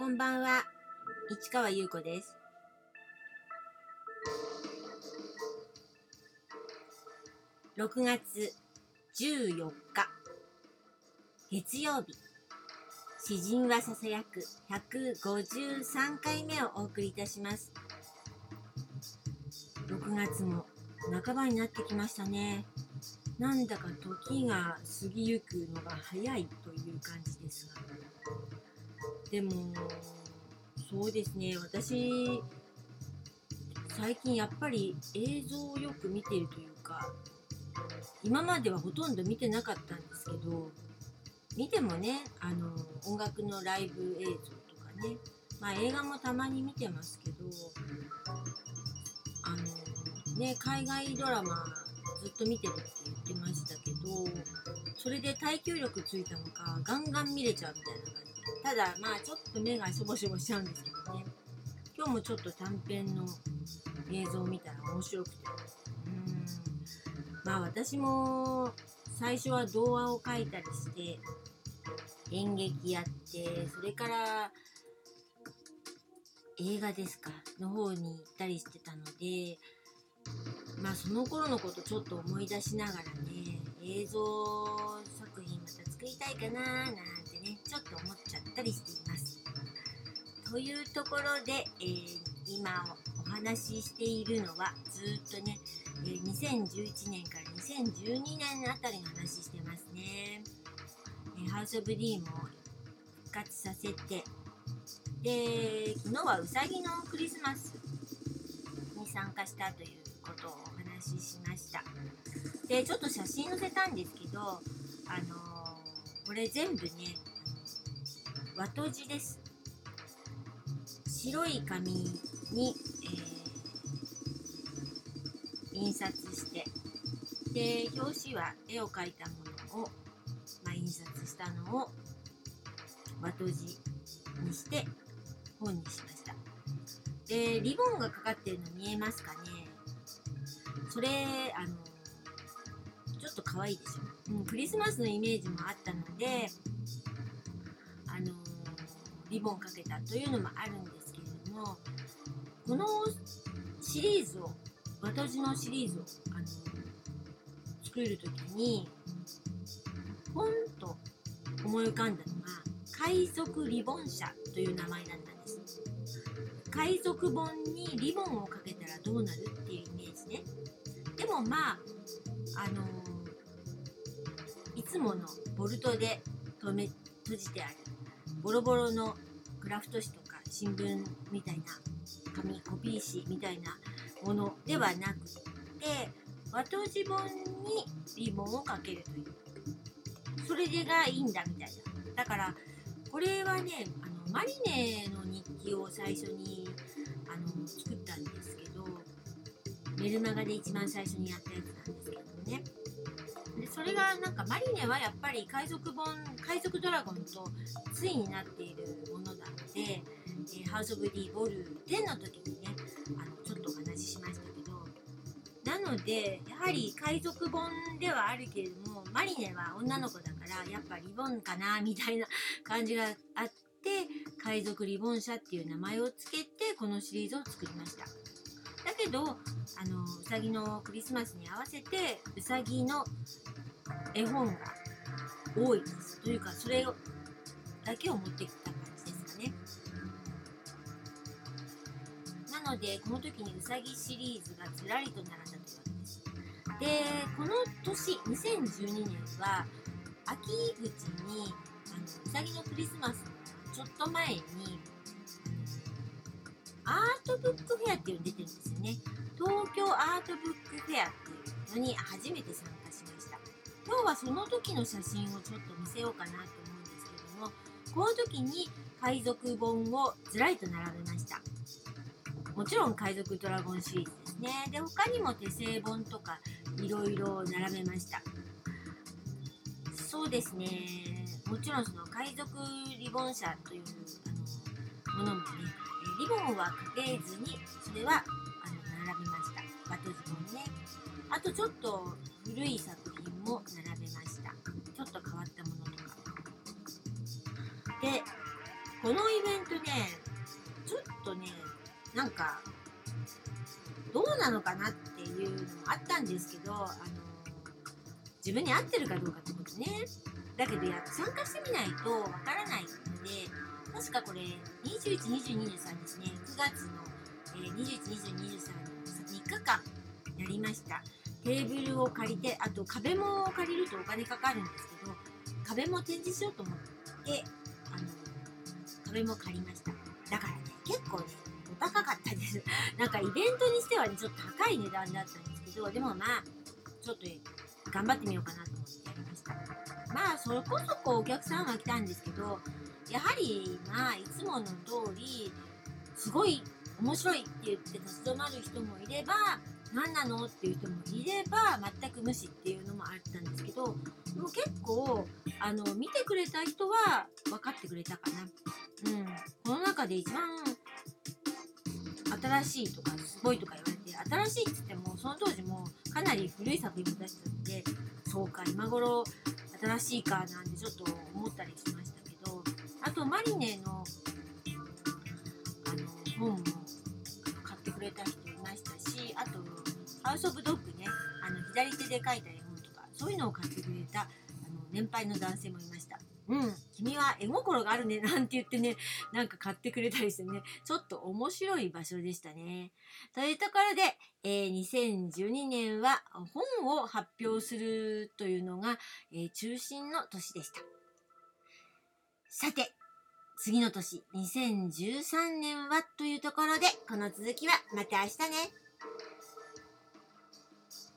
こんばんは、市川優子です。6月14日、月曜日、詩人はささやく153回目をお送りいたします。6月も半ばになってきましたね。なんだか時が過ぎゆくのが早いという感じですが。でも、そうですね、私、最近やっぱり映像をよく見てるというか、今まではほとんど見てなかったんですけど、見てもね、あの、音楽のライブ映像とかね、まあ映画もたまに見てますけど、あの、ね、海外ドラマずっと見てるって言ってましたけど、それで耐久力ついたのか、ガンガン見れちゃうみたいな感じ。ただ、まあちょっと目がしょぼしょぼしちゃうんですけどね。今日もちょっと短編の映像を見たら面白くて。うん。まあ私も最初は童話を書いたりして、演劇やって、それから映画ですか、の方に行ったりしてたので、まあその頃のことちょっと思い出しながらね、映像作品また作りたいかなーなんてね、ちょっと思っちゃったりしています。というところで、えー今お話ししているのはずっとね、えー2011年から2012年あたりの話してますね。えーハウス・オブ・ディーも復活させて、で、昨日はうさぎのクリスマスに参加したということをお話ししました。で、ちょっと写真載せたんですけど、あのーこれ全部ね、和とじです。白い紙に、えー印刷して、で、表紙は絵を描いたものを、まあ、印刷したのを和とじにして本にしました。で、リボンがかかってるの見えますかねそれ、あの、ちょっと可愛いでしょ。うん、クリスマスのイメージもあったので、リボンかけたというのもあるんですけれども、このシリーズを、和とじのシリーズを、あの作るときに、ポンと思い浮かんだのが、海賊リボン社という名前だったんです。海賊本にリボンをかけたらどうなるっていうイメージね。でもまあ、あのいつものボルトで留め閉じてあるボロボロのクラフト紙とか新聞みたいな紙コピー紙みたいなものではなくて和とじ本にリボンをかけるという。それでがいいんだみたいな。だからこれはねあのマリネの日記を最初にあの作ったんですけどメルマガで一番最初にやったやつなんですけどもね。それがなんかマリネはやっぱり海賊本海賊ドラゴンと対になっているものなので、えーハウス・オブ・ディ・ボル10の時にねあのちょっとお話ししましたけど。なのでやはり海賊本ではあるけれどもマリネは女の子だからやっぱリボンかなみたいな感じがあって海賊リボン社っていう名前をつけてこのシリーズを作りました。だけどあのうさぎのクリスマスに合わせてうさぎの絵本が多いです。というかそれをだけを持ってきた感じですかね。なのでこの時にうさぎシリーズがずらりと並んだというわけです。でこの年2012年は秋口にあのうさぎのクリスマスのちょっと前にアートブックフェアっていうの出てるんですよね。東京アートブックフェアっていうのに初めて参加今日はその時の写真をちょっと見せようかなと思うんですけどもこの時に海賊本をずらりと並べました。もちろん海賊ドラゴンシリーズですね。で他にも手製本とかいろいろ並べました。そうですね。もちろんその海賊リボン社というあのものもねリボンはかけずにそれはあの並べました。バトズ本ね。あとちょっと古い作品も並べました。ちょっと変わったものとか。でこのイベントねちょっとねなんかどうなのかなっていうのもあったんですけどあの自分に合ってるかどうかってことね。だけどや参加してみないとわからないので確かこれ212023ですね。9月の、えー、212023 3日間やりました。テーブルを借りてあと壁も借りるとお金かかるんですけど壁も展示しようと思ってあの壁も借りました。だからね結構ねお高かったです。なんかイベントにしてはねちょっと高い値段だったんですけどでもまあちょっと頑張ってみようかなと思ってやりました。まあそこそこお客さんは来たんですけどやはりまあいつもの通りすごい面白いって言って立ち止まる人もいれば何なの？っていう人もいれば全く無視っていうのもあったんですけどもう結構あの見てくれた人は分かってくれたかな。うん、この中で一番新しいとかすごいとか言われて新しいって言ってもその当時もかなり古い作品も出してたんでそうか今頃新しいかなんてちょっと思ったりしましたけどあとマリネのハウス・オブ・ドッグね。あの左手で書いた絵本とかそういうのを買ってくれたあの年配の男性もいました。うん。君は絵心があるねなんて言ってねなんか買ってくれたりしてね。ちょっと面白い場所でしたね。というところで、えー、2012年は本を発表するというのが、えー、中心の年でした。さて次の年2013年はというところでこの続きはまた明日ね